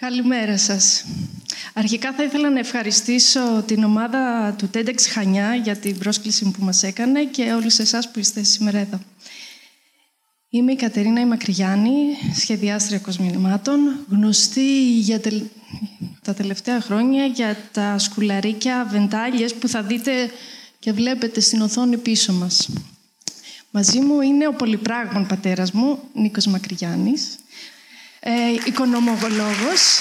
Καλημέρα σας. Αρχικά θα ήθελα να ευχαριστήσω την ομάδα του TEDx Χανιά για την πρόσκληση που μας έκανε και όλους εσάς που είστε σήμερα εδώ. Είμαι η Κατερίνα Μακριγιάννη, σχεδιάστρια κοσμημάτων, γνωστή για τα τελευταία χρόνια για τα σκουλαρίκια βεντάλιες που θα δείτε και βλέπετε στην οθόνη πίσω μας. Μαζί μου είναι ο πολυπράγμων πατέρας μου, Νίκος Μακρυγιάννης, ε, οικονομογολόγος,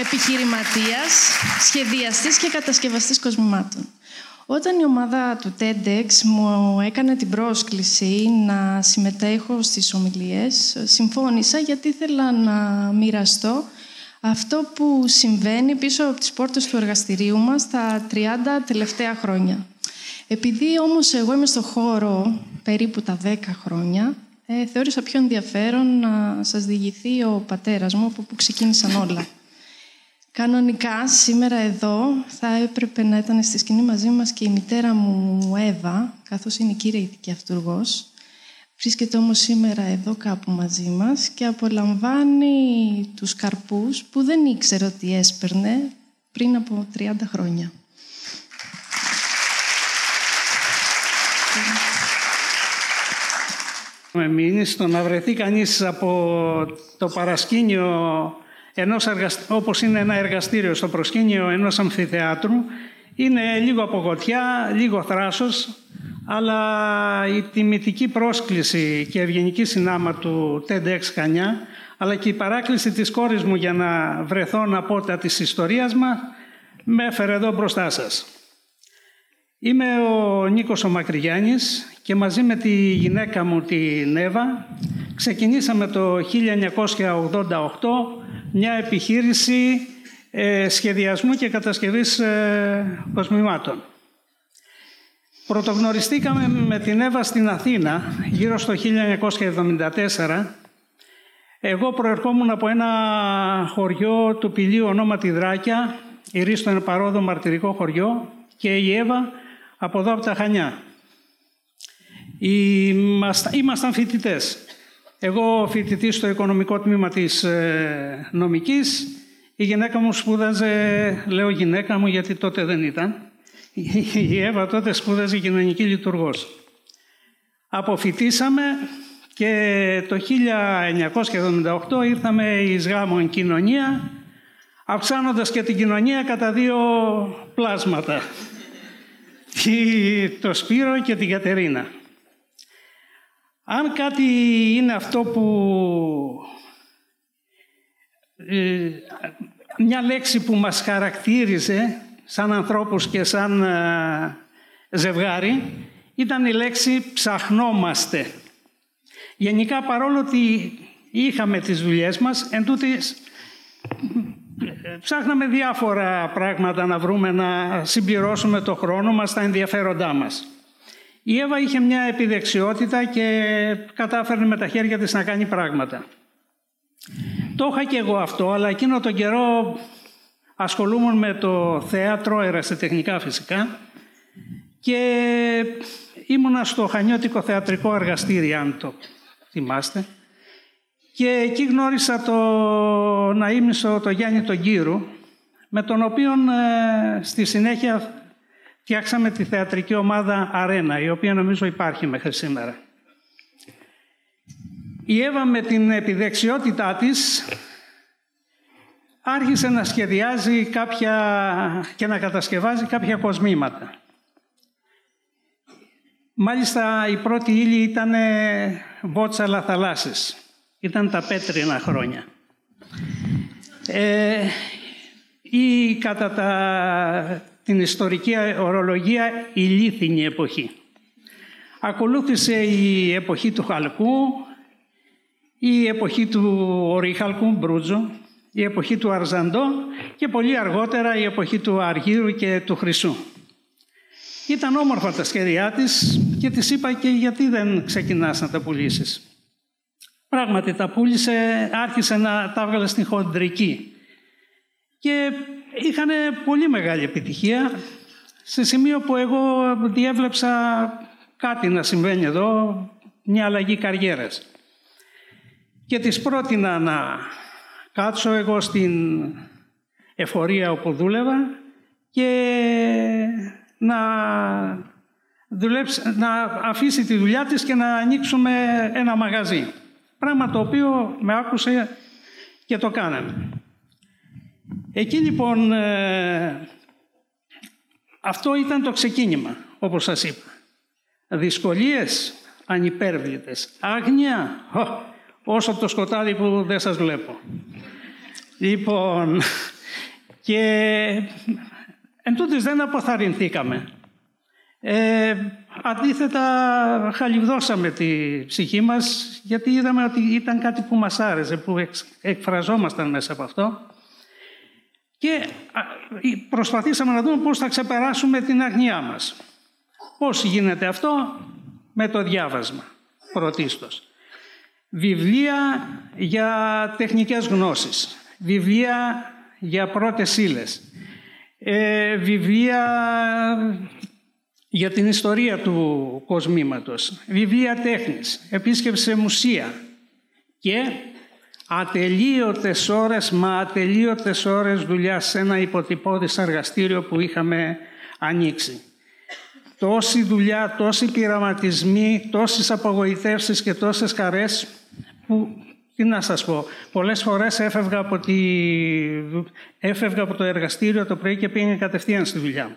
επιχειρηματίας, σχεδιαστής και κατασκευαστής κοσμημάτων. Όταν η ομάδα του TEDx μου έκανε την πρόσκληση να συμμετέχω στις ομιλίες, συμφώνησα γιατί ήθελα να μοιραστώ αυτό που συμβαίνει πίσω από τις πόρτες του εργαστηρίου μας τα 30 τελευταία χρόνια. Επειδή όμως εγώ είμαι στο χώρο περίπου τα 10 χρόνια, ε, θεώρησα πιο ενδιαφέρον να σας διηγηθεί ο πατέρας μου από που ξεκίνησαν όλα. Κανονικά, σήμερα εδώ θα έπρεπε να ήταν στη σκηνή μαζί μας και η μητέρα μου Εύα, καθώς είναι η κύρια ηθική αυτούργος. Βρίσκεται όμως σήμερα εδώ κάπου μαζί μας και απολαμβάνει τους καρπούς που δεν ήξερε ότι έσπερνε πριν από 30 χρόνια. Με μείνει στο να βρεθεί κανείς από το παρασκήνιο ενός όπως είναι ένα εργαστήριο στο προσκήνιο ενός αμφιθεάτρου είναι λίγο απογοτιά, λίγο θράσος αλλά η τιμητική πρόσκληση και ευγενική συνάμα του TEDx Χανιά αλλά και η παράκληση της κόρης μου για να βρεθώ να πω τα της ιστορίας μας με έφερε εδώ μπροστά σας. Είμαι ο Νίκος ο Μακρυγιάννης και μαζί με τη γυναίκα μου τη Νέβα ξεκινήσαμε το 1988 μια επιχείρηση ε, σχεδιασμού και κατασκευής ε, κοσμημάτων. Πρωτογνωριστήκαμε με την Εύα στην Αθήνα γύρω στο 1974. Εγώ προερχόμουν από ένα χωριό του πηλίου ονόματι Δράκια, η Ρίστο είναι παρόδο μαρτυρικό χωριό και η Εύα από εδώ από τα Χανιά. Ήμασταν φοιτητές. Εγώ φοιτητή στο οικονομικό τμήμα της ε, νομικής. Η γυναίκα μου σπούδαζε, λέω γυναίκα μου γιατί τότε δεν ήταν, η Εύα τότε σπούδαζε κοινωνική λειτουργός. Αποφοιτήσαμε και το 1978 ήρθαμε εις γάμων κοινωνία, αυξάνοντας και την κοινωνία κατά δύο πλάσματα. Το Σπύρο και την Κατερίνα. Αν κάτι είναι αυτό που... Ε, μια λέξη που μας χαρακτήριζε σαν ανθρώπους και σαν ε, ζευγάρι ήταν η λέξη «ψαχνόμαστε». Γενικά παρόλο ότι είχαμε τις δουλειές μας, εν τούτης, ψάχναμε διάφορα πράγματα να βρούμε, να συμπληρώσουμε το χρόνο μας, τα ενδιαφέροντά μας. Η Εύα είχε μια επιδεξιότητα και κατάφερνε με τα χέρια της να κάνει πράγματα. Το είχα και εγώ αυτό, αλλά εκείνο τον καιρό ασχολούμουν με το θέατρο, ερασιτεχνικά φυσικά και ήμουνα στο Χανιώτικο Θεατρικό Εργαστήρι, αν το θυμάστε. Και εκεί γνώρισα το ναΐμισο το Γιάννη τον Κύρου, με τον οποίο ε, στη συνέχεια φτιάξαμε τη θεατρική ομάδα Αρένα, η οποία νομίζω υπάρχει μέχρι σήμερα. Η Εύα με την επιδεξιότητά της άρχισε να σχεδιάζει κάποια και να κατασκευάζει κάποια κοσμήματα. Μάλιστα η πρώτη ύλη ήταν βότσαλα θαλάσσης. Ήταν τα πέτρινα χρόνια. Ε, ή κατά τα, την ιστορική ορολογία η λίθινη εποχή. Ακολούθησε η εποχή του Χαλκού, η εποχή του Ορίχαλκου, Μπρούτζο, η εποχή του Αρζαντό και πολύ αργότερα η εποχή του Αργύρου και του Χρυσού. Ήταν όμορφα τα σχέδιά της και της είπα και γιατί δεν ξεκινάς να τα πουλήσεις. Πράγματι τα πούλησε, άρχισε να τα έβγαλε στην χοντρική. Και είχαν πολύ μεγάλη επιτυχία σε σημείο που εγώ διέβλεψα κάτι να συμβαίνει εδώ, μια αλλαγή καριέρας. Και της πρότεινα να κάτσω εγώ στην εφορία όπου δούλευα και να, δουλέψει, να αφήσει τη δουλειά της και να ανοίξουμε ένα μαγαζί. Πράγμα το οποίο με άκουσε και το κάναμε. Εκεί λοιπόν ε, αυτό ήταν το ξεκίνημα, όπως σας είπα. Δυσκολίες ανυπέρβλητες. Άγνοια, όσο το σκοτάδι που δεν σας βλέπω. Λοιπόν, και εν τούτης δεν αποθαρρυνθήκαμε. Ε, αντίθετα χαλιβδώσαμε τη ψυχή μας γιατί είδαμε ότι ήταν κάτι που μας άρεσε, που εκφραζόμασταν μέσα από αυτό και προσπαθήσαμε να δούμε πώς θα ξεπεράσουμε την αγνιά μας. Πώς γίνεται αυτό; Με το διάβασμα πρωτίστως. Βιβλία για τεχνικές γνώσεις, βιβλία για πρώτες ύλες, ε, βιβλία για την ιστορία του κοσμήματος, βιβλία τέχνης, επίσκεψη σε μουσεία και ατελείωτες ώρες, μα ατελείωτες ώρες δουλειά σε ένα υποτυπώδης εργαστήριο που είχαμε ανοίξει. Τόση δουλειά, τόσοι πειραματισμοί, τόσες απογοητεύσεις και τόσες καρές που, τι να σας πω, πολλές φορές έφευγα από, τη... έφευγα από το εργαστήριο το πρωί και πήγαινε κατευθείαν στη δουλειά μου.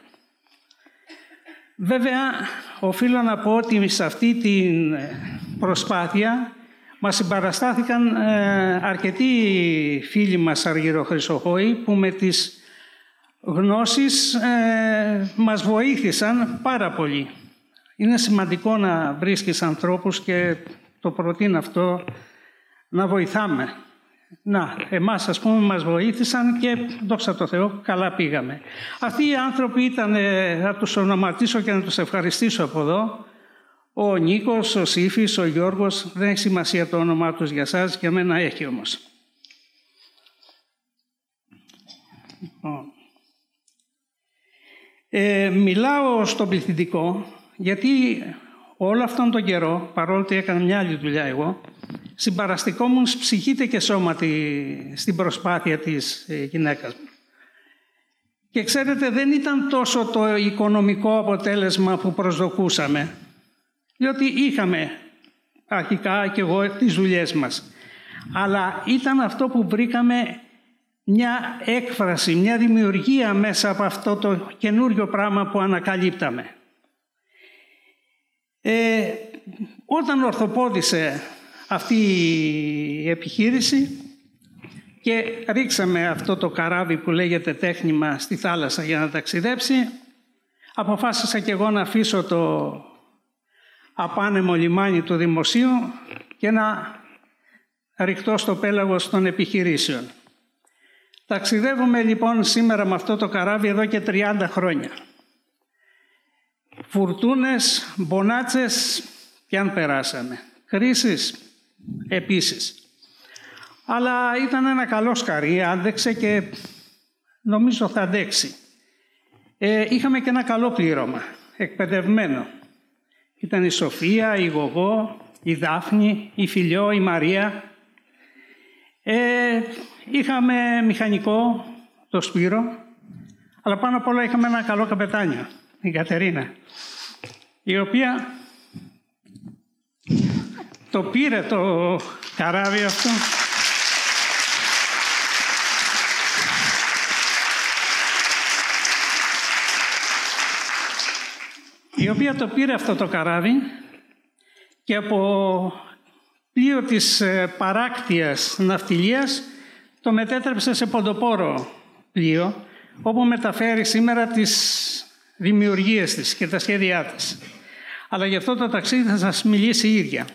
Βέβαια, οφείλω να πω ότι σε αυτή την προσπάθεια μας συμπαραστάθηκαν ε, αρκετοί φίλοι μας αργυροχρυσοχώοι που με τις γνώσεις ε, μας βοήθησαν πάρα πολύ. Είναι σημαντικό να βρίσκεις ανθρώπους και το προτείνω αυτό να βοηθάμε. Να, εμάς ας πούμε μας βοήθησαν και δόξα τω Θεώ καλά πήγαμε. Αυτοί οι άνθρωποι ήταν, ε, θα τους ονοματίσω και να τους ευχαριστήσω από εδώ, ο Νίκος, ο Σύφης, ο Γιώργος, δεν έχει σημασία το όνομά τους για σας, για μένα έχει όμως. Ε, μιλάω στο πληθυντικό, γιατί όλο αυτόν τον καιρό, παρόλο ότι έκανα μια άλλη δουλειά εγώ, συμπαραστηκόμουν ψυχήτε και σώματι στην προσπάθεια της ε, γυναίκας μου. Και ξέρετε, δεν ήταν τόσο το οικονομικό αποτέλεσμα που προσδοκούσαμε, διότι είχαμε αρχικά και εγώ τις δουλειές μας. Αλλά ήταν αυτό που βρήκαμε μια έκφραση, μια δημιουργία μέσα από αυτό το καινούριο πράγμα που ανακαλύπταμε. Ε, όταν ορθοπόδησε αυτή η επιχείρηση και ρίξαμε αυτό το καράβι που λέγεται τέχνημα στη θάλασσα για να ταξιδέψει, αποφάσισα και εγώ να αφήσω το απάνεμο λιμάνι του δημοσίου και να ρηχτώ στο πέλαγος των επιχειρήσεων. Ταξιδεύουμε λοιπόν σήμερα με αυτό το καράβι εδώ και 30 χρόνια. Φουρτούνες, μπονάτσες, αν περάσαμε. Κρίσεις, επίσης. Αλλά ήταν ένα καλό σκαρί, άντεξε και νομίζω θα αντέξει. Ε, είχαμε και ένα καλό πλήρωμα, εκπαιδευμένο. Ήταν η Σοφία, η Γογό, η Δάφνη, η Φιλιό, η Μαρία. Ε, είχαμε μηχανικό, το Σπύρο, αλλά πάνω απ' όλα είχαμε ένα καλό καπετάνιο, η Κατερίνα, η οποία το πήρε το καράβι αυτό. η οποία το πήρε αυτό το καράβι και από πλοίο της ε, παράκτιας ναυτιλίας το μετέτρεψε σε ποντοπόρο πλοίο όπου μεταφέρει σήμερα τις δημιουργίες της και τα σχέδιά της. Αλλά γι' αυτό το ταξίδι θα σας μιλήσει η ίδια.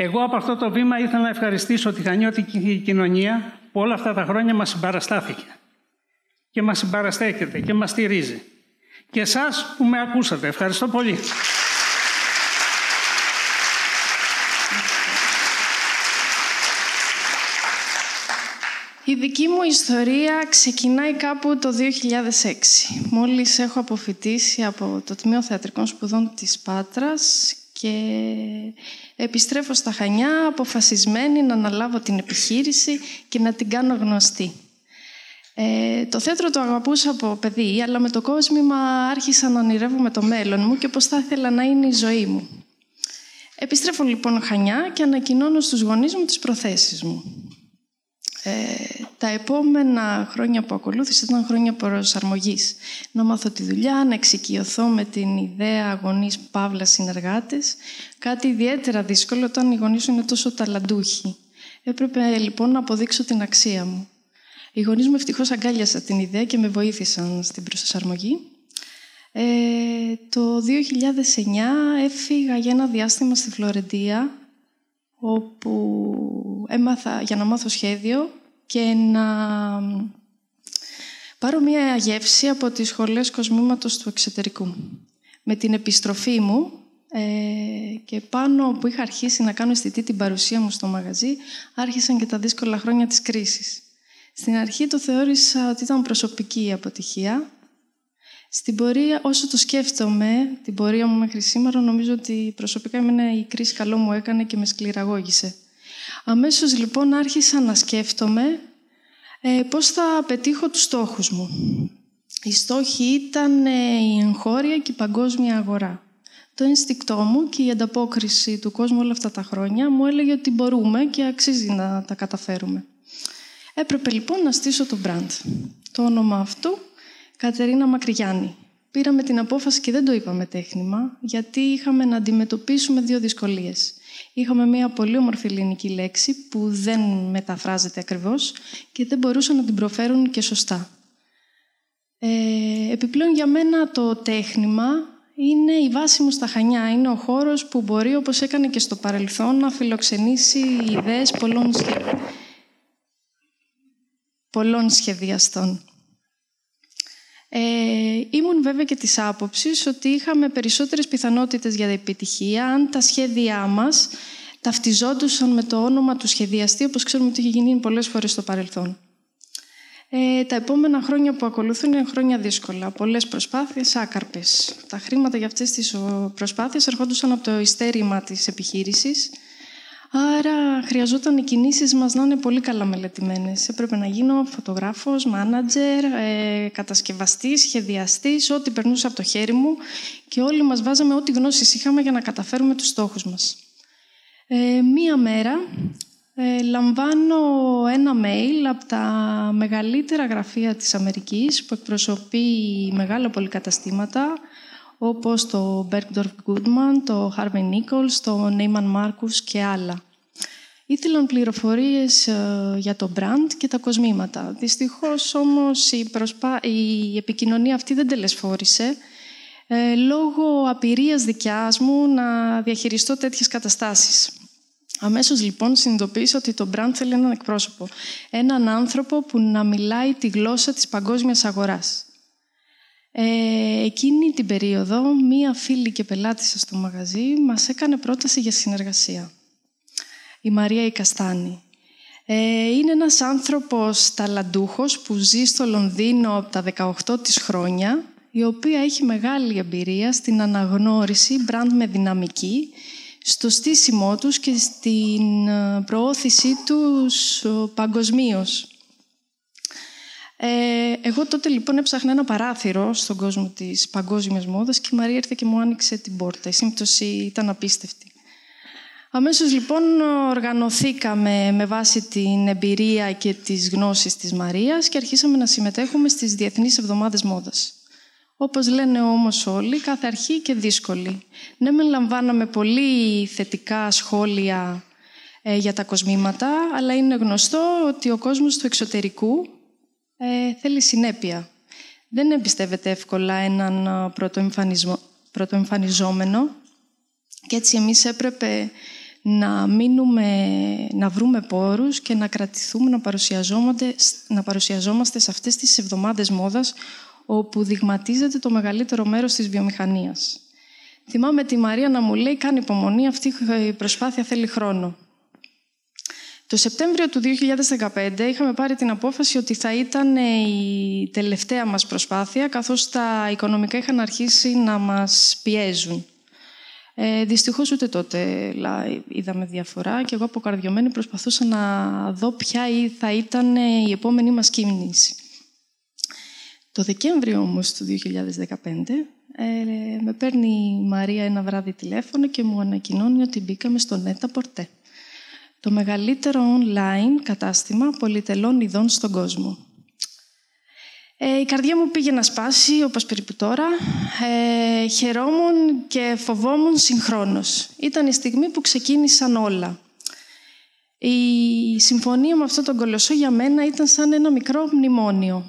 Εγώ από αυτό το βήμα ήθελα να ευχαριστήσω τη Χανιώτικη κοινωνία που όλα αυτά τα χρόνια μας συμπαραστάθηκε και μας συμπαραστέκεται και μας στηρίζει. Και εσάς που με ακούσατε. Ευχαριστώ πολύ. Η δική μου ιστορία ξεκινάει κάπου το 2006. Μόλις έχω αποφυτίσει από το Τμήμα Θεατρικών Σπουδών της Πάτρας Και επιστρέφω στα Χανιά αποφασισμένη να αναλάβω την επιχείρηση και να την κάνω γνωστή. Ε, το θέατρο το αγαπούσα από παιδί, αλλά με το κόσμημα άρχισα να ονειρεύομαι το μέλλον μου και πώς θα ήθελα να είναι η ζωή μου. Επιστρέφω λοιπόν Χανιά και ανακοινώνω στους γονείς μου τις προθέσεις μου. Ε, τα επόμενα χρόνια που ακολούθησαν ήταν χρόνια προσαρμογής. Να μάθω τη δουλειά, να εξοικειωθώ με την ιδέα γονείς παύλας συνεργάτες. Κάτι ιδιαίτερα δύσκολο όταν οι γονείς είναι τόσο ταλαντούχοι. Έπρεπε λοιπόν να αποδείξω την αξία μου. Οι γονείς μου ευτυχώς αγκάλιασαν την ιδέα και με βοήθησαν στην προσαρμογή. Ε, το 2009 έφυγα για ένα διάστημα στη Φλωρεντία όπου έμαθα για να μάθω σχέδιο και να πάρω μία γεύση από τις σχολές κοσμήματος του εξωτερικού. Με την επιστροφή μου ε, και πάνω που είχα αρχίσει να κάνω αισθητή την παρουσία μου στο μαγαζί, άρχισαν και τα δύσκολα χρόνια της κρίσης. Στην αρχή το θεώρησα ότι ήταν προσωπική η αποτυχία. Στην πορεία, όσο το σκέφτομαι, την πορεία μου μέχρι σήμερα, νομίζω ότι προσωπικά εμένα η κρίση καλό μου έκανε και με σκληραγώγησε. Αμέσως λοιπόν άρχισα να σκέφτομαι ε, πώς θα πετύχω τους στόχους μου. Οι στόχοι ήταν ε, η εγχώρια και η παγκόσμια αγορά. Το ένστικτό μου και η ανταπόκριση του κόσμου όλα αυτά τα χρόνια μου έλεγε ότι μπορούμε και αξίζει να τα καταφέρουμε. Έπρεπε λοιπόν να στήσω το brand. Το όνομα αυτού Κατερίνα Μακριγιάννη. Πήραμε την απόφαση και δεν το είπαμε τέχνημα, γιατί είχαμε να αντιμετωπίσουμε δύο δυσκολίες. Είχαμε μία πολύ όμορφη ελληνική λέξη που δεν μεταφράζεται ακριβώς και δεν μπορούσαν να την προφέρουν και σωστά. Ε, επιπλέον για μένα το τέχνημα είναι η βάση μου στα Χανιά. Είναι ο χώρος που μπορεί, όπως έκανε και στο παρελθόν, να φιλοξενήσει ιδέες πολλών, πολλών σχεδιαστών. Ε, ήμουν βέβαια και της άποψης ότι είχαμε περισσότερες πιθανότητες για επιτυχία αν τα σχέδιά μας ταυτιζόντουσαν με το όνομα του σχεδιαστή, όπως ξέρουμε ότι είχε γίνει πολλές φορές στο παρελθόν. Ε, τα επόμενα χρόνια που ακολουθούν είναι χρόνια δύσκολα. Πολλές προσπάθειες άκαρπες. Τα χρήματα για αυτές τις προσπάθειες ερχόντουσαν από το ειστέρημα της επιχείρησης Άρα χρειαζόταν οι κινήσεις μας να είναι πολύ καλά μελετημένες. Έπρεπε να γίνω φωτογράφος, μάνατζερ, ε, κατασκευαστής, σχεδιαστής, ό,τι περνούσε από το χέρι μου και όλοι μας βάζαμε ό,τι γνώσεις είχαμε για να καταφέρουμε τους στόχους μας. Ε, μία μέρα ε, λαμβάνω ένα mail από τα μεγαλύτερα γραφεία της Αμερικής που εκπροσωπεί μεγάλα πολυκαταστήματα όπως το Bergdorf Goodman, το Harvey Nichols, το Neyman Marcus και άλλα. Ήθελαν πληροφορίες ε, για το brand και τα κοσμήματα. Δυστυχώς όμως η, προσπά... η επικοινωνία αυτή δεν τελεσφόρησε ε, λόγω απειρίας δικιάς μου να διαχειριστώ τέτοιες καταστάσεις. Αμέσως λοιπόν συνειδητοποίησα ότι το brand θέλει έναν εκπρόσωπο. Έναν άνθρωπο που να μιλάει τη γλώσσα της παγκόσμιας αγοράς. Ε, εκείνη την περίοδο, μία φίλη και πελάτησα στο μαγαζί μας έκανε πρόταση για συνεργασία. Η Μαρία η Καστάνη. Ε, είναι ένας άνθρωπος ταλαντούχος που ζει στο Λονδίνο από τα 18 της χρόνια, η οποία έχει μεγάλη εμπειρία στην αναγνώριση μπραντ με δυναμική, στο στήσιμό τους και στην ε, προώθησή τους παγκοσμίως. Ε, εγώ τότε λοιπόν έψαχνα ένα παράθυρο στον κόσμο της παγκόσμιας μόδας και η Μαρία ήρθε και μου άνοιξε την πόρτα. Η σύμπτωση ήταν απίστευτη. Αμέσως λοιπόν οργανωθήκαμε με βάση την εμπειρία και τις γνώσεις της Μαρίας και αρχίσαμε να συμμετέχουμε στις Διεθνείς Εβδομάδες Μόδας. Όπως λένε όμως όλοι, κάθε αρχή και δύσκολη. Ναι, με λαμβάναμε πολύ θετικά σχόλια ε, για τα κοσμήματα, αλλά είναι γνωστό ότι ο κόσμος του εξωτερικού ε, θέλει συνέπεια. Δεν εμπιστεύεται εύκολα έναν ε, πρωτοεμφανιζόμενο και έτσι εμείς έπρεπε να μείνουμε, να βρούμε πόρους και να κρατηθούμε να, να παρουσιαζόμαστε σε αυτές τις εβδομάδες μόδας όπου δειγματίζεται το μεγαλύτερο μέρος της βιομηχανίας. Θυμάμαι τη Μαρία να μου λέει «Κάνει υπομονή, αυτή η προσπάθεια θέλει χρόνο». Το Σεπτέμβριο του 2015 είχαμε πάρει την απόφαση ότι θα ήταν η τελευταία μας προσπάθεια, καθώς τα οικονομικά είχαν αρχίσει να μας πιέζουν. Ε, Δυστυχώς ούτε τότε είδαμε διαφορά και εγώ αποκαρδιωμένη προσπαθούσα να δω ποια θα ήταν η επόμενη μας κίνηση. Το Δεκέμβριο όμως του 2015 ε, με παίρνει η Μαρία ένα βράδυ τηλέφωνο και μου ανακοινώνει ότι μπήκαμε στο Νέτα Πορτέ. Το μεγαλύτερο online κατάστημα πολυτελών ειδών στον κόσμο. Ε, η καρδιά μου πήγε να σπάσει, όπως περίπου τώρα. Ε, χαιρόμουν και φοβόμουν συγχρόνως. Ήταν η στιγμή που ξεκίνησαν όλα. Η συμφωνία με αυτόν τον κολοσσό για μένα ήταν σαν ένα μικρό μνημόνιο.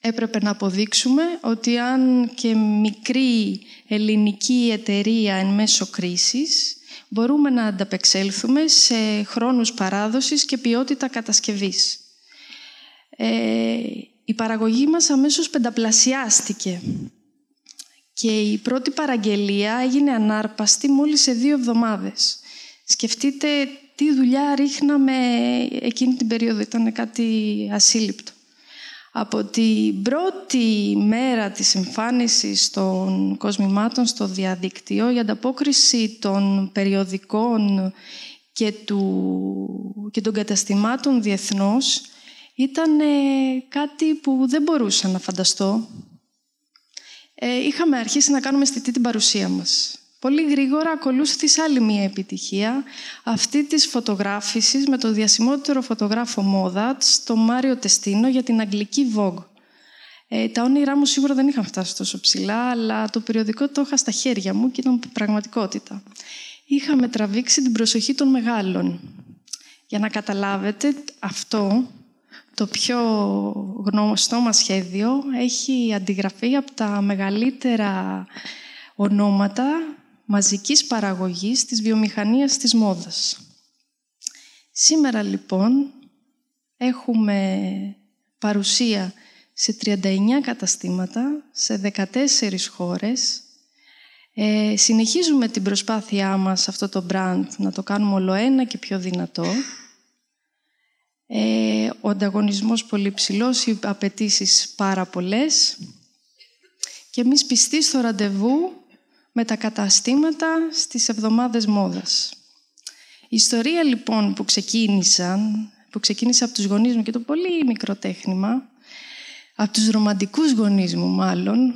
Έπρεπε να αποδείξουμε ότι αν και μικρή ελληνική εταιρεία εν μέσω κρίσης, μπορούμε να ανταπεξέλθουμε σε χρόνους παράδοσης και ποιότητα κατασκευής. Ε, η παραγωγή μας αμέσως πενταπλασιάστηκε και η πρώτη παραγγελία έγινε ανάρπαστη μόλις σε δύο εβδομάδες. Σκεφτείτε τι δουλειά ρίχναμε εκείνη την περίοδο, ήταν κάτι ασύλληπτο. Από την πρώτη μέρα της εμφάνισης των κοσμημάτων στο διαδίκτυο, η ανταπόκριση των περιοδικών και, του, και των καταστημάτων διεθνώς ήταν κάτι που δεν μπορούσα να φανταστώ. Ε, είχαμε αρχίσει να κάνουμε αισθητή την παρουσία μας. Πολύ γρήγορα ακολούθησε άλλη μία επιτυχία, αυτή της φωτογράφησης με το διασημότερο φωτογράφο μόδα, τον Μάριο Τεστίνο, για την αγγλική Vogue. Ε, τα όνειρά μου σίγουρα δεν είχαν φτάσει τόσο ψηλά, αλλά το περιοδικό το είχα στα χέρια μου και ήταν πραγματικότητα. Είχαμε τραβήξει την προσοχή των μεγάλων. Για να καταλάβετε, αυτό το πιο γνωστό μας σχέδιο έχει αντιγραφεί από τα μεγαλύτερα ονόματα μαζικής παραγωγής της βιομηχανίας της μόδας. Σήμερα λοιπόν έχουμε παρουσία σε 39 καταστήματα, σε 14 χώρες. Ε, συνεχίζουμε την προσπάθειά μας αυτό το brand να το κάνουμε όλο ένα και πιο δυνατό. Ε, ο ανταγωνισμός πολύ ψηλός, οι απαιτήσεις πάρα πολλές. Και εμείς πιστοί στο ραντεβού με τα καταστήματα στις εβδομάδες μόδας. Η ιστορία λοιπόν που ξεκίνησαν, που ξεκίνησε από τους γονείς μου και το πολύ μικρό τέχνημα, από τους ρομαντικούς γονείς μου μάλλον,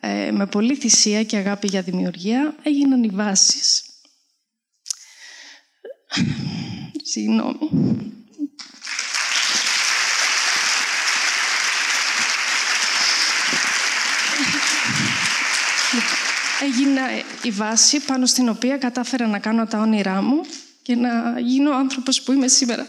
ε, με πολύ θυσία και αγάπη για δημιουργία, έγιναν οι βάσεις. Συγγνώμη. Έγινε η βάση πάνω στην οποία κατάφερα να κάνω τα όνειρά μου και να γίνω ο άνθρωπος που είμαι σήμερα.